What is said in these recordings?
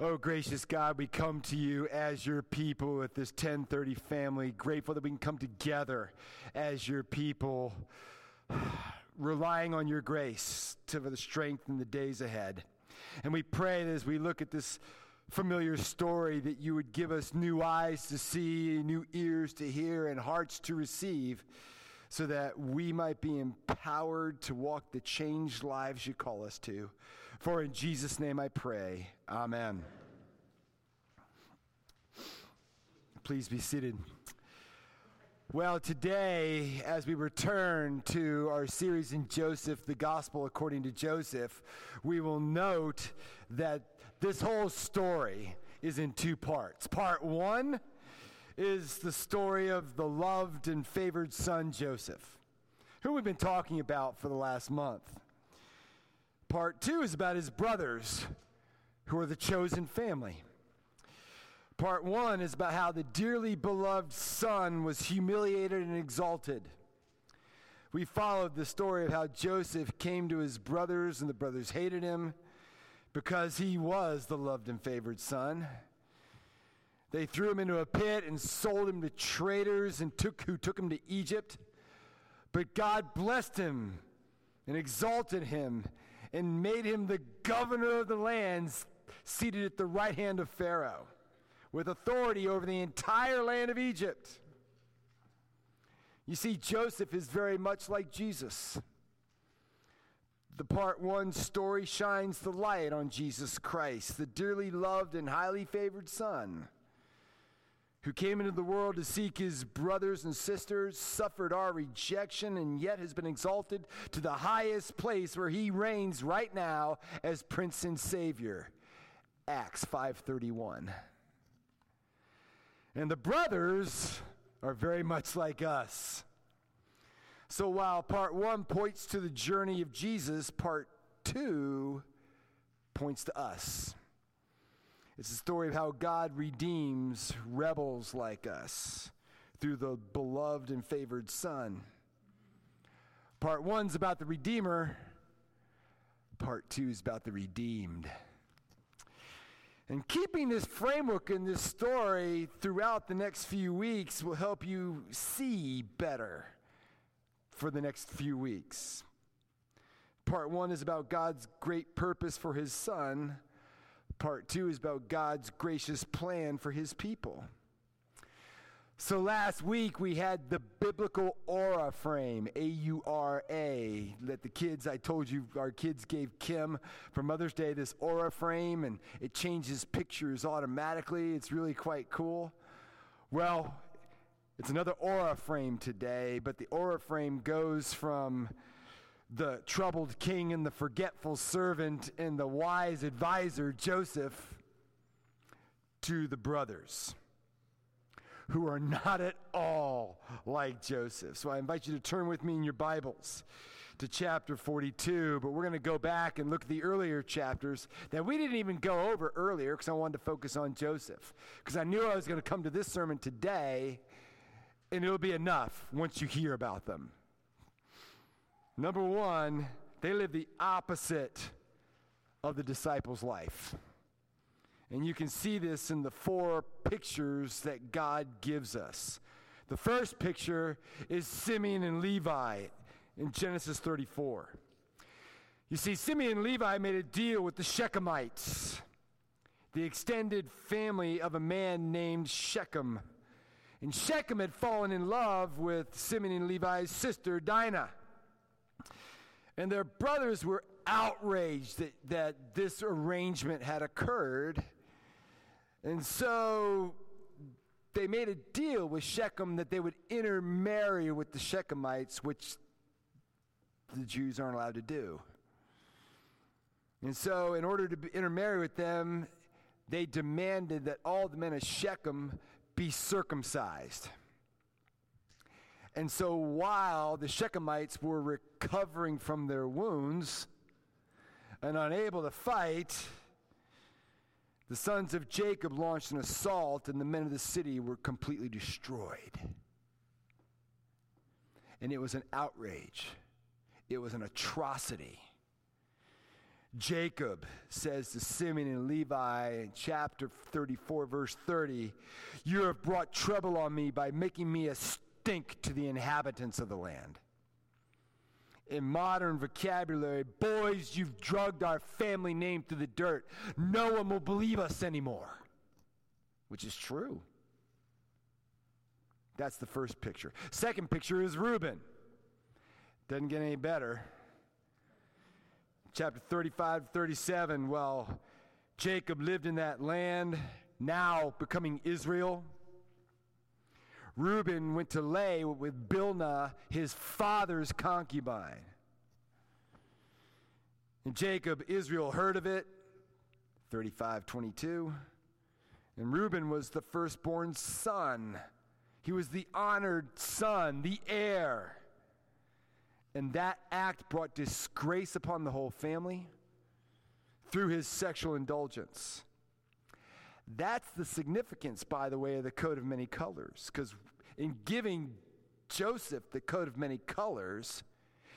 Oh, gracious God, we come to you as your people with this 1030 family, grateful that we can come together as your people, relying on your grace to, for the strength in the days ahead. And we pray that as we look at this familiar story, that you would give us new eyes to see, new ears to hear, and hearts to receive, so that we might be empowered to walk the changed lives you call us to. For in Jesus' name I pray. Amen. Please be seated. Well, today, as we return to our series in Joseph, the Gospel according to Joseph, we will note that this whole story is in two parts. Part one is the story of the loved and favored son, Joseph, who we've been talking about for the last month. Part two is about his brothers, who are the chosen family. Part one is about how the dearly beloved son was humiliated and exalted. We followed the story of how Joseph came to his brothers, and the brothers hated him because he was the loved and favored son. They threw him into a pit and sold him to traders and took who took him to Egypt. But God blessed him and exalted him and made him the governor of the lands, seated at the right hand of Pharaoh, with authority over the entire land of Egypt. You see, Joseph is very much like Jesus. The part one story shines the light on Jesus Christ, the dearly loved and highly favored Son who came into the world to seek his brothers and sisters, suffered our rejection, and yet has been exalted to the highest place where he reigns right now as Prince and Savior. Acts 5:31. And the brothers are very much like us. So while part 1 points to the journey of Jesus, part 2 points to us. It's the story of how God redeems rebels like us through the beloved and favored Son. Part one's about the Redeemer, part two is about the redeemed. And keeping this framework in this story throughout the next few weeks will help you see better for the next few weeks. Part one is about God's great purpose for his son. Part two is about God's gracious plan for his people. So last week we had the biblical aura frame, A U R A, that the kids, I told you, our kids gave Kim for Mother's Day this aura frame and it changes pictures automatically. It's really quite cool. Well, it's another aura frame today, but the aura frame goes from the troubled king and the forgetful servant and the wise advisor, Joseph, to the brothers who are not at all like Joseph. So I invite you to turn with me in your Bibles to chapter 42, but we're going to go back and look at the earlier chapters that we didn't even go over earlier because I wanted to focus on Joseph. Because I knew I was going to come to this sermon today, and it'll be enough once you hear about them. Number one, they live the opposite of the disciples' life. And you can see this in the four pictures that God gives us. The first picture is Simeon and Levi in Genesis 34. You see, Simeon and Levi made a deal with the Shechemites, the extended family of a man named Shechem. And Shechem had fallen in love with Simeon and Levi's sister, Dinah. And their brothers were outraged that, that this arrangement had occurred. And so they made a deal with Shechem that they would intermarry with the Shechemites, which the Jews aren't allowed to do. And so, in order to intermarry with them, they demanded that all the men of Shechem be circumcised. And so while the Shechemites were recovering from their wounds and unable to fight, the sons of Jacob launched an assault, and the men of the city were completely destroyed. And it was an outrage, it was an atrocity. Jacob says to Simeon and Levi in chapter 34, verse 30, You have brought trouble on me by making me a stink to the inhabitants of the land. In modern vocabulary, boys, you've drugged our family name through the dirt. No one will believe us anymore, which is true. That's the first picture. Second picture is Reuben. Doesn't get any better chapter 35 37, well, Jacob lived in that land, now becoming Israel. Reuben went to lay with Bilhah, his father's concubine. And Jacob, Israel heard of it, 35 22. And Reuben was the firstborn son. He was the honored son, the heir. And that act brought disgrace upon the whole family through his sexual indulgence. That's the significance, by the way, of the coat of many colors. Because in giving Joseph the coat of many colors,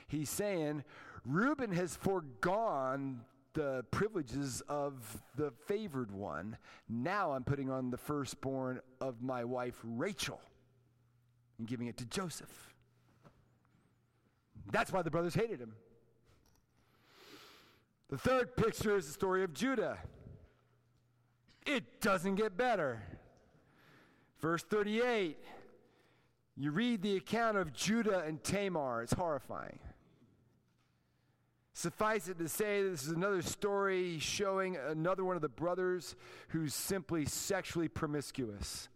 he's saying, Reuben has foregone the privileges of the favored one. Now I'm putting on the firstborn of my wife, Rachel, and giving it to Joseph. That's why the brothers hated him. The third picture is the story of Judah. It doesn't get better. Verse 38, you read the account of Judah and Tamar. It's horrifying. Suffice it to say, this is another story showing another one of the brothers who's simply sexually promiscuous.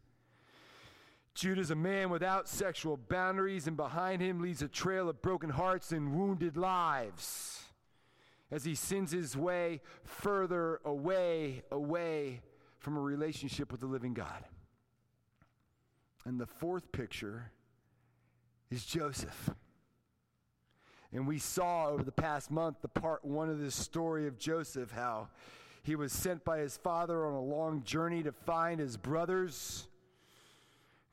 Judah's a man without sexual boundaries, and behind him leaves a trail of broken hearts and wounded lives as he sends his way further away, away from a relationship with the living God. And the fourth picture is Joseph. And we saw over the past month the part one of this story of Joseph, how he was sent by his father on a long journey to find his brothers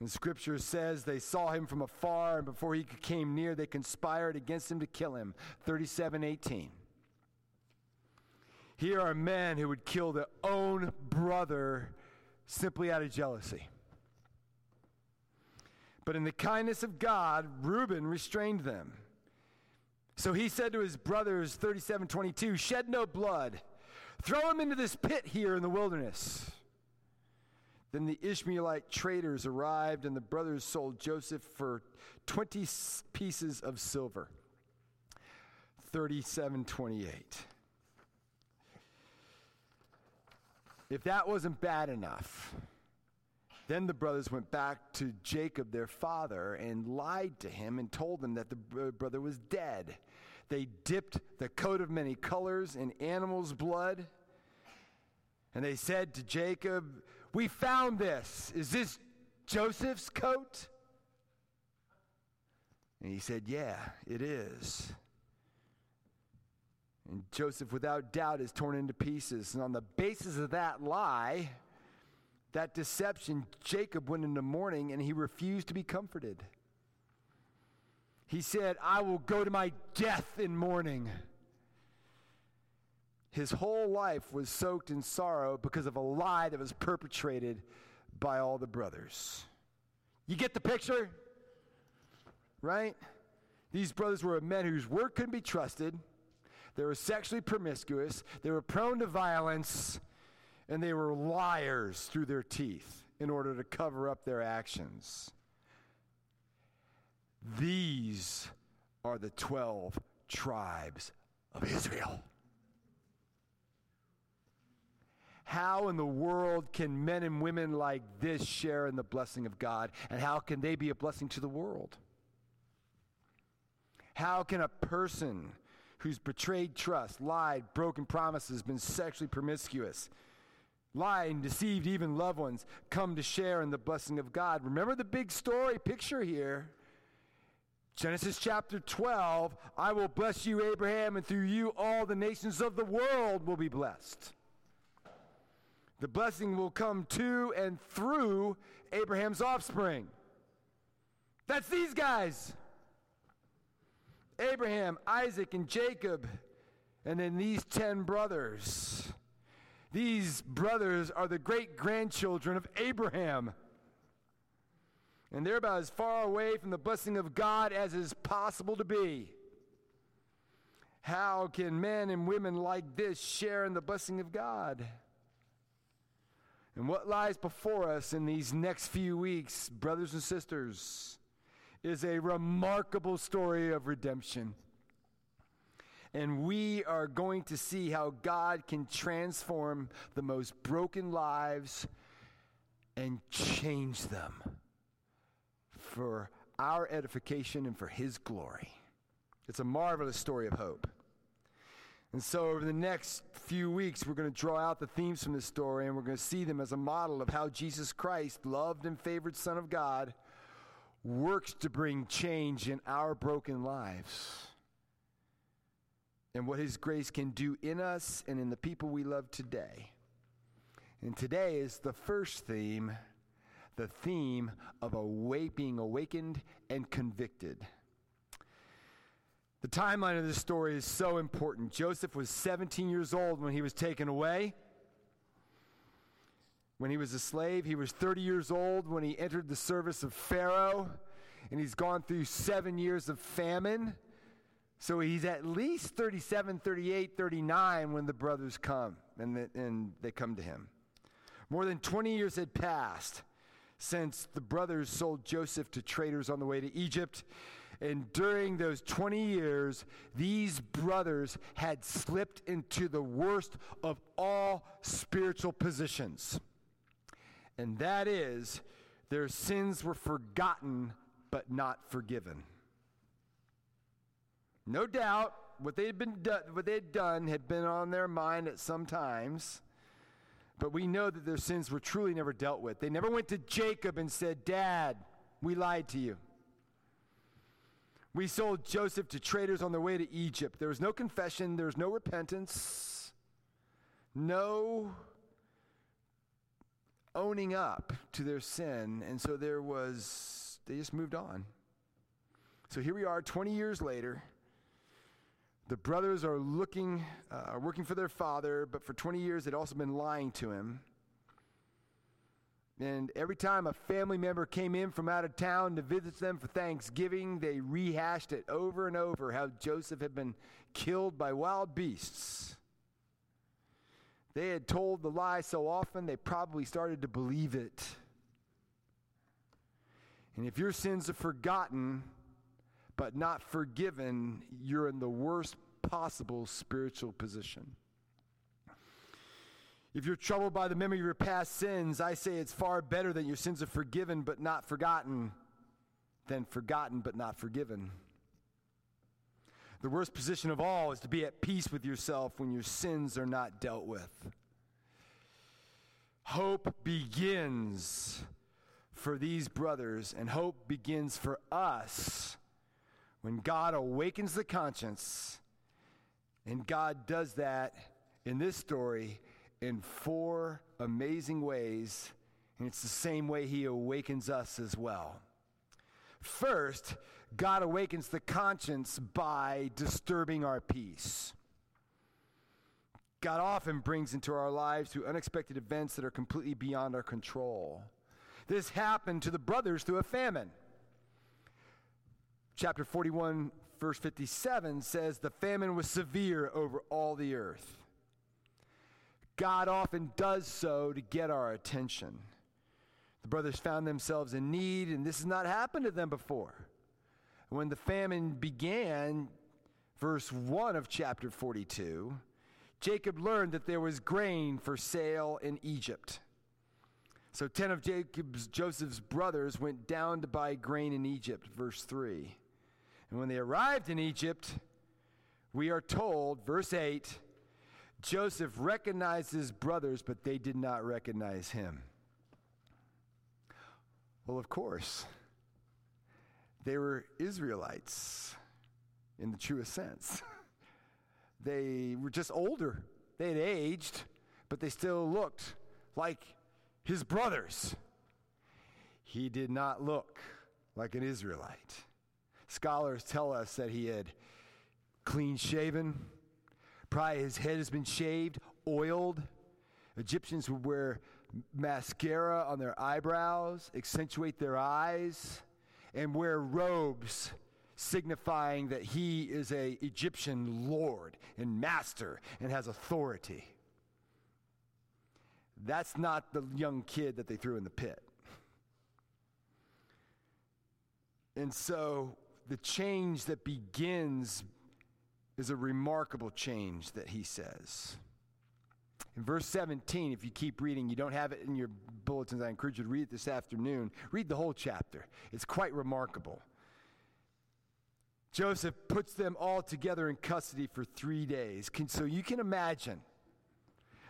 and scripture says they saw him from afar, and before he came near, they conspired against him to kill him. 37 18. Here are men who would kill their own brother simply out of jealousy. But in the kindness of God, Reuben restrained them. So he said to his brothers, 37 22, Shed no blood. Throw him into this pit here in the wilderness. Then the Ishmaelite traders arrived, and the brothers sold Joseph for 20 pieces of silver. 3728. If that wasn't bad enough, then the brothers went back to Jacob, their father, and lied to him and told him that the brother was dead. They dipped the coat of many colors in animal's blood. And they said to Jacob, we found this. Is this Joseph's coat? And he said, Yeah, it is. And Joseph, without doubt, is torn into pieces. And on the basis of that lie, that deception, Jacob went into mourning and he refused to be comforted. He said, I will go to my death in mourning. His whole life was soaked in sorrow because of a lie that was perpetrated by all the brothers. You get the picture? Right? These brothers were men whose word couldn't be trusted. They were sexually promiscuous. They were prone to violence. And they were liars through their teeth in order to cover up their actions. These are the 12 tribes of Israel. How in the world can men and women like this share in the blessing of God? And how can they be a blessing to the world? How can a person who's betrayed trust, lied, broken promises, been sexually promiscuous, lied and deceived even loved ones come to share in the blessing of God? Remember the big story picture here. Genesis chapter 12 I will bless you, Abraham, and through you all the nations of the world will be blessed. The blessing will come to and through Abraham's offspring. That's these guys Abraham, Isaac, and Jacob. And then these 10 brothers. These brothers are the great grandchildren of Abraham. And they're about as far away from the blessing of God as is possible to be. How can men and women like this share in the blessing of God? And what lies before us in these next few weeks, brothers and sisters, is a remarkable story of redemption. And we are going to see how God can transform the most broken lives and change them for our edification and for His glory. It's a marvelous story of hope. And so, over the next few weeks, we're going to draw out the themes from this story and we're going to see them as a model of how Jesus Christ, loved and favored Son of God, works to bring change in our broken lives and what His grace can do in us and in the people we love today. And today is the first theme the theme of awake, being awakened and convicted. The timeline of this story is so important. Joseph was 17 years old when he was taken away. When he was a slave, he was 30 years old when he entered the service of Pharaoh, and he's gone through seven years of famine. So he's at least 37, 38, 39 when the brothers come and, the, and they come to him. More than 20 years had passed since the brothers sold Joseph to traders on the way to Egypt. And during those 20 years, these brothers had slipped into the worst of all spiritual positions. And that is, their sins were forgotten but not forgiven. No doubt, what they'd been do- what they'd done had been on their mind at some times. But we know that their sins were truly never dealt with. They never went to Jacob and said, Dad, we lied to you. We sold Joseph to traders on their way to Egypt. There was no confession, there was no repentance, no owning up to their sin. And so there was, they just moved on. So here we are 20 years later. The brothers are looking, uh, working for their father, but for 20 years they'd also been lying to him. And every time a family member came in from out of town to visit them for Thanksgiving, they rehashed it over and over how Joseph had been killed by wild beasts. They had told the lie so often they probably started to believe it. And if your sins are forgotten, but not forgiven, you're in the worst possible spiritual position. If you're troubled by the memory of your past sins, I say it's far better that your sins are forgiven but not forgotten than forgotten but not forgiven. The worst position of all is to be at peace with yourself when your sins are not dealt with. Hope begins for these brothers, and hope begins for us when God awakens the conscience, and God does that in this story in four amazing ways, and it's the same way He awakens us as well. First, God awakens the conscience by disturbing our peace. God often brings into our lives through unexpected events that are completely beyond our control. This happened to the brothers through a famine chapter 41, verse 57 says, The famine was severe over all the earth. God often does so to get our attention. The brothers found themselves in need, and this has not happened to them before. When the famine began, verse 1 of chapter 42, Jacob learned that there was grain for sale in Egypt. So 10 of Jacob's Joseph's brothers went down to buy grain in Egypt, verse 3. And when they arrived in Egypt, we are told, verse 8, Joseph recognized his brothers, but they did not recognize him. Well, of course, they were Israelites in the truest sense. they were just older. They had aged, but they still looked like his brothers. He did not look like an Israelite. Scholars tell us that he had clean shaven, Probably his head has been shaved, oiled. Egyptians would wear mascara on their eyebrows, accentuate their eyes, and wear robes signifying that he is a Egyptian lord and master and has authority. That's not the young kid that they threw in the pit. And so the change that begins is a remarkable change that he says. In verse 17, if you keep reading, you don't have it in your bulletins, I encourage you to read it this afternoon. Read the whole chapter, it's quite remarkable. Joseph puts them all together in custody for three days. Can, so you can imagine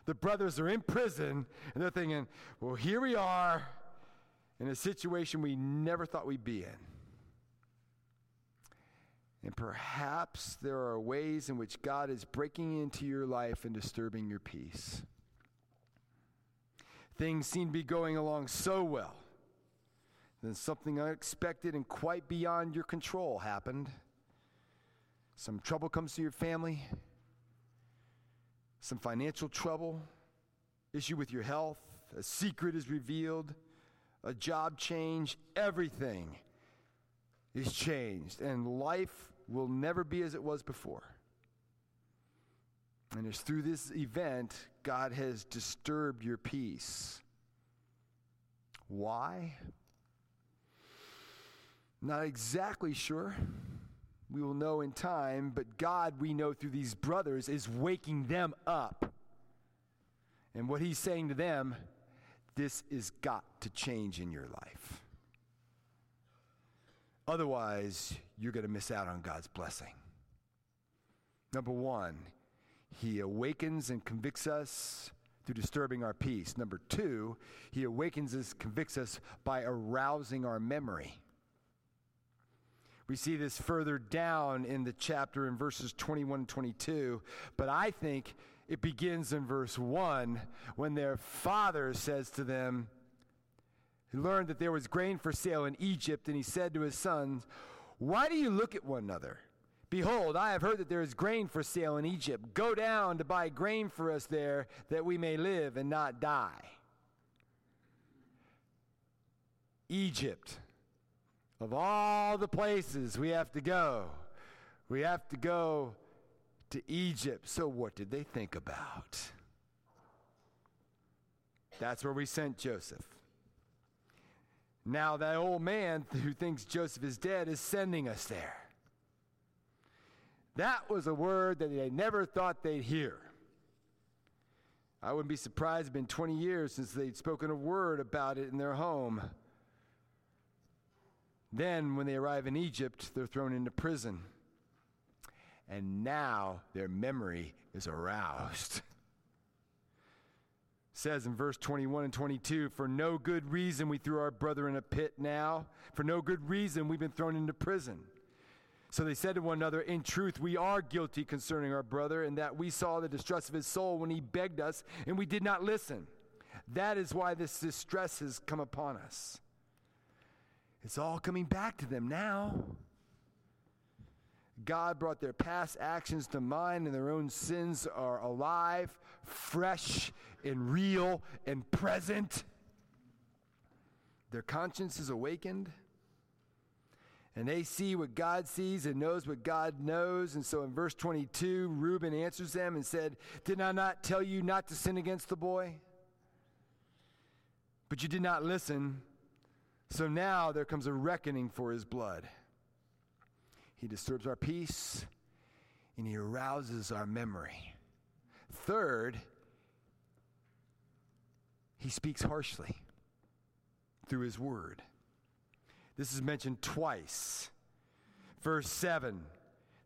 the brothers are in prison and they're thinking, well, here we are in a situation we never thought we'd be in. And perhaps there are ways in which God is breaking into your life and disturbing your peace. Things seem to be going along so well. Then something unexpected and quite beyond your control happened. Some trouble comes to your family, some financial trouble, issue with your health, a secret is revealed, a job change, everything is changed, and life will never be as it was before. And it's through this event God has disturbed your peace. Why? Not exactly sure. We will know in time, but God, we know through these brothers, is waking them up. And what he's saying to them, this has got to change in your life. Otherwise, you're going to miss out on God's blessing. Number one, He awakens and convicts us through disturbing our peace. Number two, He awakens us, convicts us by arousing our memory. We see this further down in the chapter in verses 21 and 22, but I think it begins in verse 1 when their father says to them, he learned that there was grain for sale in Egypt, and he said to his sons, Why do you look at one another? Behold, I have heard that there is grain for sale in Egypt. Go down to buy grain for us there, that we may live and not die. Egypt. Of all the places we have to go, we have to go to Egypt. So, what did they think about? That's where we sent Joseph. Now, that old man who thinks Joseph is dead is sending us there. That was a word that they never thought they'd hear. I wouldn't be surprised, it's been 20 years since they'd spoken a word about it in their home. Then, when they arrive in Egypt, they're thrown into prison. And now their memory is aroused. says in verse 21 and 22 For no good reason we threw our brother in a pit now. For no good reason we've been thrown into prison. So they said to one another, In truth, we are guilty concerning our brother, and that we saw the distress of his soul when he begged us, and we did not listen. That is why this distress has come upon us. It's all coming back to them now. God brought their past actions to mind, and their own sins are alive, fresh, and real, and present. Their conscience is awakened, and they see what God sees and knows what God knows. And so in verse 22, Reuben answers them and said, Did I not tell you not to sin against the boy? But you did not listen. So now there comes a reckoning for his blood. He disturbs our peace and he arouses our memory. Third, he speaks harshly through his word. This is mentioned twice. Verse 7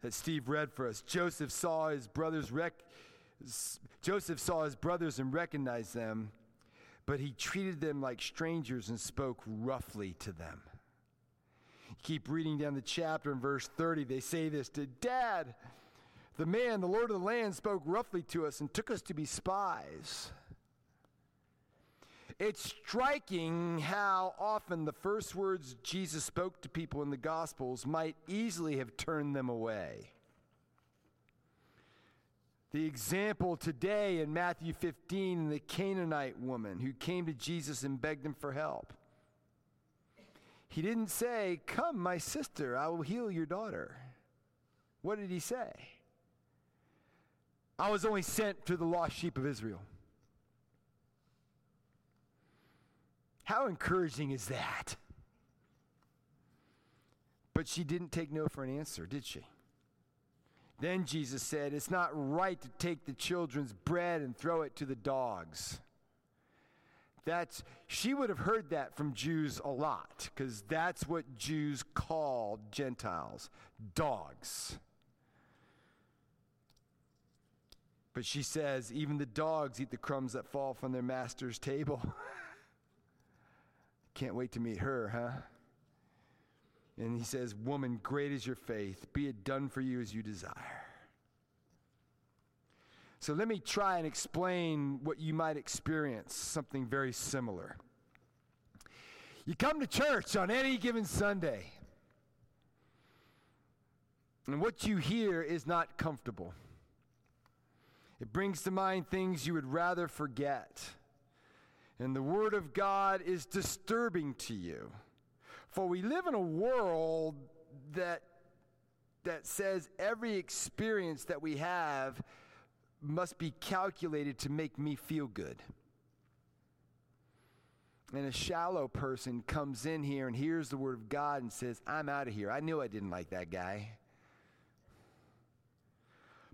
that Steve read for us. Joseph saw his brothers rec- Joseph saw his brothers and recognized them, but he treated them like strangers and spoke roughly to them. Keep reading down the chapter in verse 30. They say this to Dad. The man, the Lord of the land, spoke roughly to us and took us to be spies. It's striking how often the first words Jesus spoke to people in the Gospels might easily have turned them away. The example today in Matthew 15, the Canaanite woman who came to Jesus and begged him for help. He didn't say, Come, my sister, I will heal your daughter. What did he say? I was only sent to the lost sheep of Israel. How encouraging is that? But she didn't take no for an answer, did she? Then Jesus said, It's not right to take the children's bread and throw it to the dogs. That's, she would have heard that from Jews a lot, because that's what Jews called Gentiles dogs. But she says, even the dogs eat the crumbs that fall from their master's table. Can't wait to meet her, huh? And he says, Woman, great is your faith. Be it done for you as you desire. So let me try and explain what you might experience, something very similar. You come to church on any given Sunday, and what you hear is not comfortable. It brings to mind things you would rather forget. And the Word of God is disturbing to you. For we live in a world that, that says every experience that we have must be calculated to make me feel good. And a shallow person comes in here and hears the Word of God and says, I'm out of here. I knew I didn't like that guy.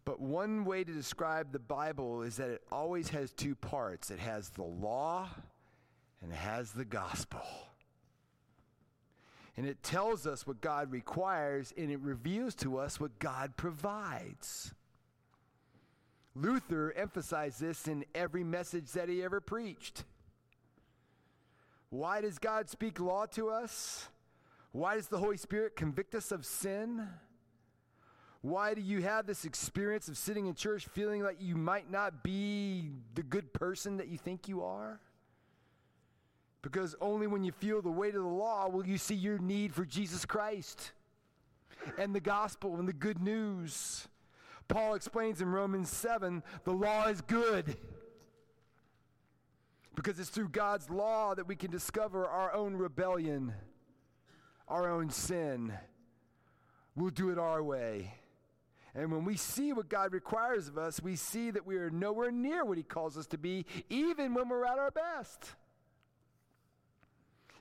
But one way to describe the Bible is that it always has two parts it has the law and it has the gospel. And it tells us what God requires and it reveals to us what God provides. Luther emphasized this in every message that he ever preached. Why does God speak law to us? Why does the Holy Spirit convict us of sin? Why do you have this experience of sitting in church feeling like you might not be the good person that you think you are? Because only when you feel the weight of the law will you see your need for Jesus Christ and the gospel and the good news. Paul explains in Romans 7 the law is good. Because it's through God's law that we can discover our own rebellion, our own sin. We'll do it our way. And when we see what God requires of us, we see that we are nowhere near what He calls us to be, even when we're at our best.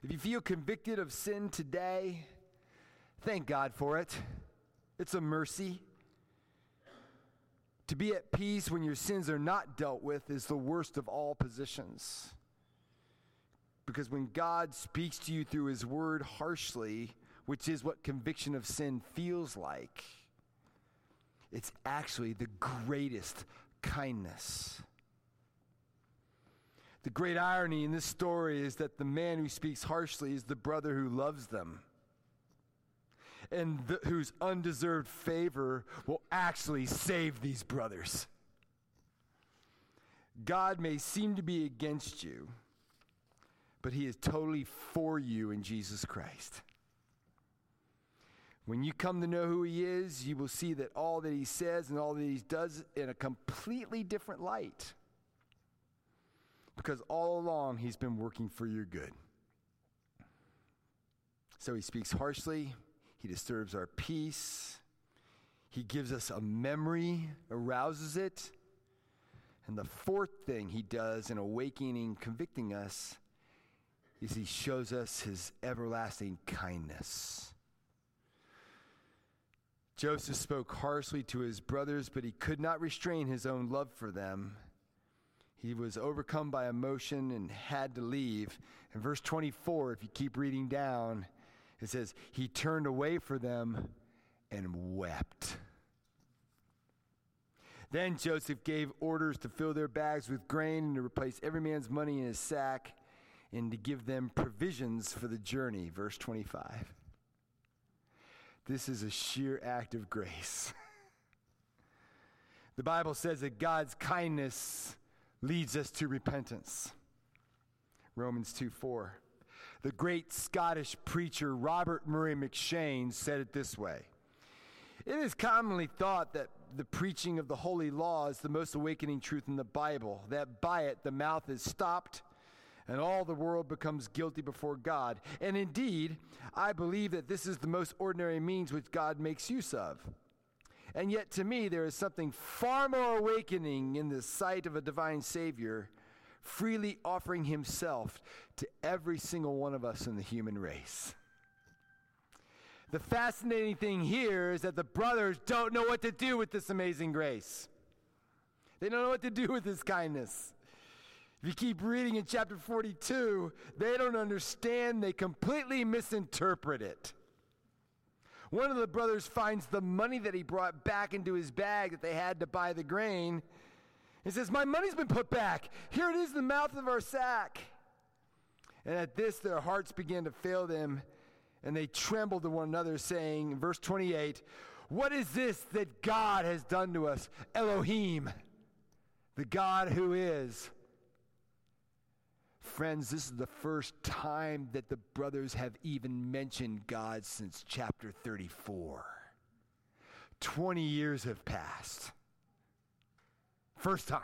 If you feel convicted of sin today, thank God for it. It's a mercy. To be at peace when your sins are not dealt with is the worst of all positions. Because when God speaks to you through His Word harshly, which is what conviction of sin feels like, it's actually the greatest kindness. The great irony in this story is that the man who speaks harshly is the brother who loves them and whose undeserved favor will actually save these brothers. God may seem to be against you, but he is totally for you in Jesus Christ. When you come to know who he is, you will see that all that he says and all that he does in a completely different light. Because all along he's been working for your good. So he speaks harshly, he disturbs our peace, he gives us a memory, arouses it. And the fourth thing he does in awakening, convicting us, is he shows us his everlasting kindness. Joseph spoke harshly to his brothers, but he could not restrain his own love for them. He was overcome by emotion and had to leave. In verse 24, if you keep reading down, it says, He turned away for them and wept. Then Joseph gave orders to fill their bags with grain and to replace every man's money in his sack and to give them provisions for the journey. Verse 25. This is a sheer act of grace. the Bible says that God's kindness leads us to repentance. Romans 2 4. The great Scottish preacher Robert Murray M'Cheyne said it this way It is commonly thought that the preaching of the holy law is the most awakening truth in the Bible, that by it the mouth is stopped and all the world becomes guilty before God. And indeed, I believe that this is the most ordinary means which God makes use of. And yet, to me, there is something far more awakening in the sight of a divine Savior freely offering himself to every single one of us in the human race. The fascinating thing here is that the brothers don't know what to do with this amazing grace. They don't know what to do with this kindness. If you keep reading in chapter 42, they don't understand, they completely misinterpret it. One of the brothers finds the money that he brought back into his bag that they had to buy the grain. He says, My money's been put back. Here it is in the mouth of our sack. And at this, their hearts began to fail them, and they trembled to one another, saying, verse 28, What is this that God has done to us? Elohim, the God who is. Friends, this is the first time that the brothers have even mentioned God since chapter 34. 20 years have passed. First time.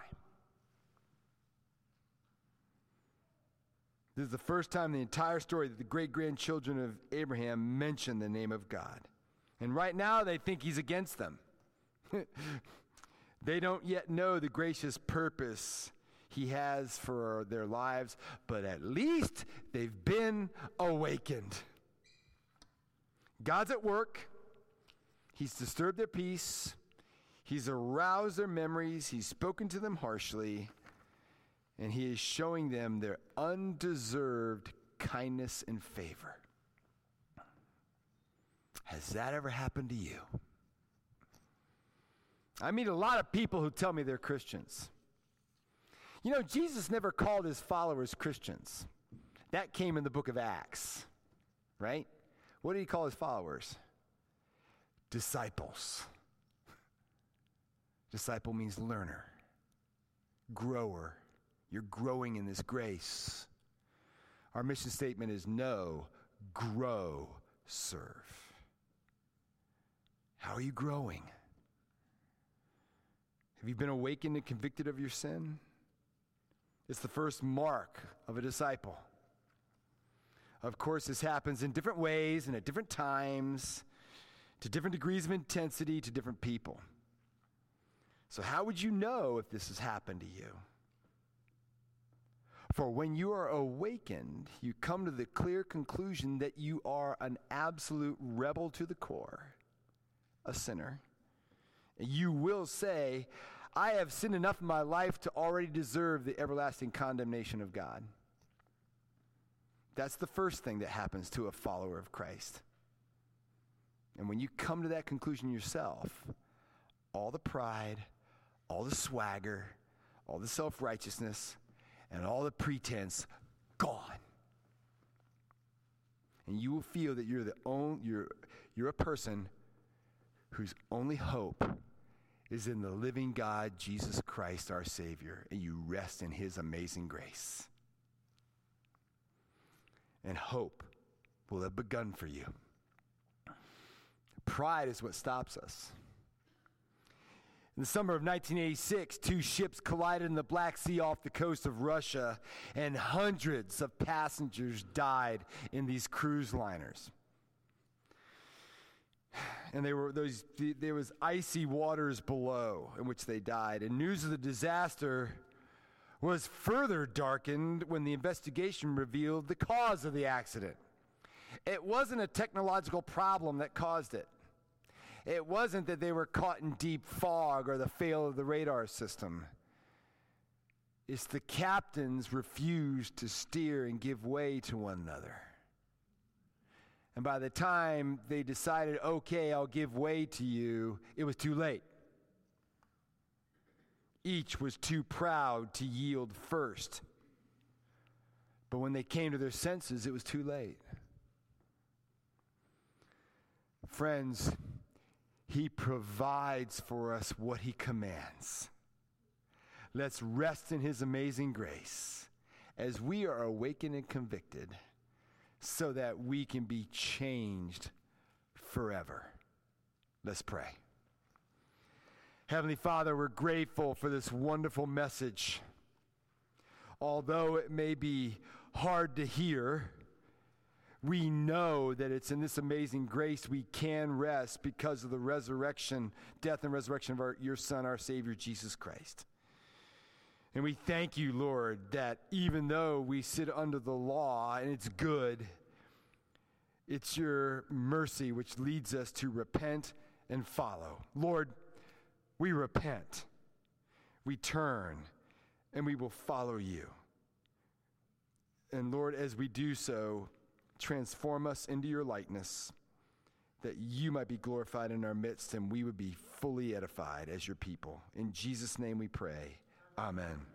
This is the first time in the entire story that the great grandchildren of Abraham mention the name of God. And right now they think he's against them. they don't yet know the gracious purpose he has for their lives, but at least they've been awakened. God's at work. He's disturbed their peace. He's aroused their memories. He's spoken to them harshly. And he is showing them their undeserved kindness and favor. Has that ever happened to you? I meet a lot of people who tell me they're Christians. You know, Jesus never called his followers Christians. That came in the book of Acts, right? What did he call his followers? Disciples. Disciple means learner, grower. You're growing in this grace. Our mission statement is know, grow, serve. How are you growing? Have you been awakened and convicted of your sin? It's the first mark of a disciple. Of course, this happens in different ways and at different times, to different degrees of intensity, to different people. So, how would you know if this has happened to you? For when you are awakened, you come to the clear conclusion that you are an absolute rebel to the core, a sinner. You will say, I have sinned enough in my life to already deserve the everlasting condemnation of God. That's the first thing that happens to a follower of Christ. And when you come to that conclusion yourself, all the pride, all the swagger, all the self righteousness, and all the pretense gone. And you will feel that you're the only, you're, you're a person whose only hope is in the living God, Jesus Christ, our Savior, and you rest in His amazing grace. And hope will have begun for you. Pride is what stops us. In the summer of 1986, two ships collided in the Black Sea off the coast of Russia, and hundreds of passengers died in these cruise liners. And they were those there was icy waters below in which they died and news of the disaster was further darkened when the investigation revealed the cause of the accident. It wasn't a technological problem that caused it it wasn't that they were caught in deep fog or the fail of the radar system it's the captains refused to steer and give way to one another and by the time they decided, okay, I'll give way to you, it was too late. Each was too proud to yield first. But when they came to their senses, it was too late. Friends, He provides for us what He commands. Let's rest in His amazing grace as we are awakened and convicted so that we can be changed forever. Let's pray. Heavenly Father, we're grateful for this wonderful message. Although it may be hard to hear, we know that it's in this amazing grace we can rest because of the resurrection, death and resurrection of our, your Son, our Savior, Jesus Christ. And we thank you, Lord, that even though we sit under the law and it's good, it's your mercy which leads us to repent and follow. Lord, we repent, we turn, and we will follow you. And Lord, as we do so, transform us into your likeness, that you might be glorified in our midst and we would be fully edified as your people. In Jesus' name we pray. Amen.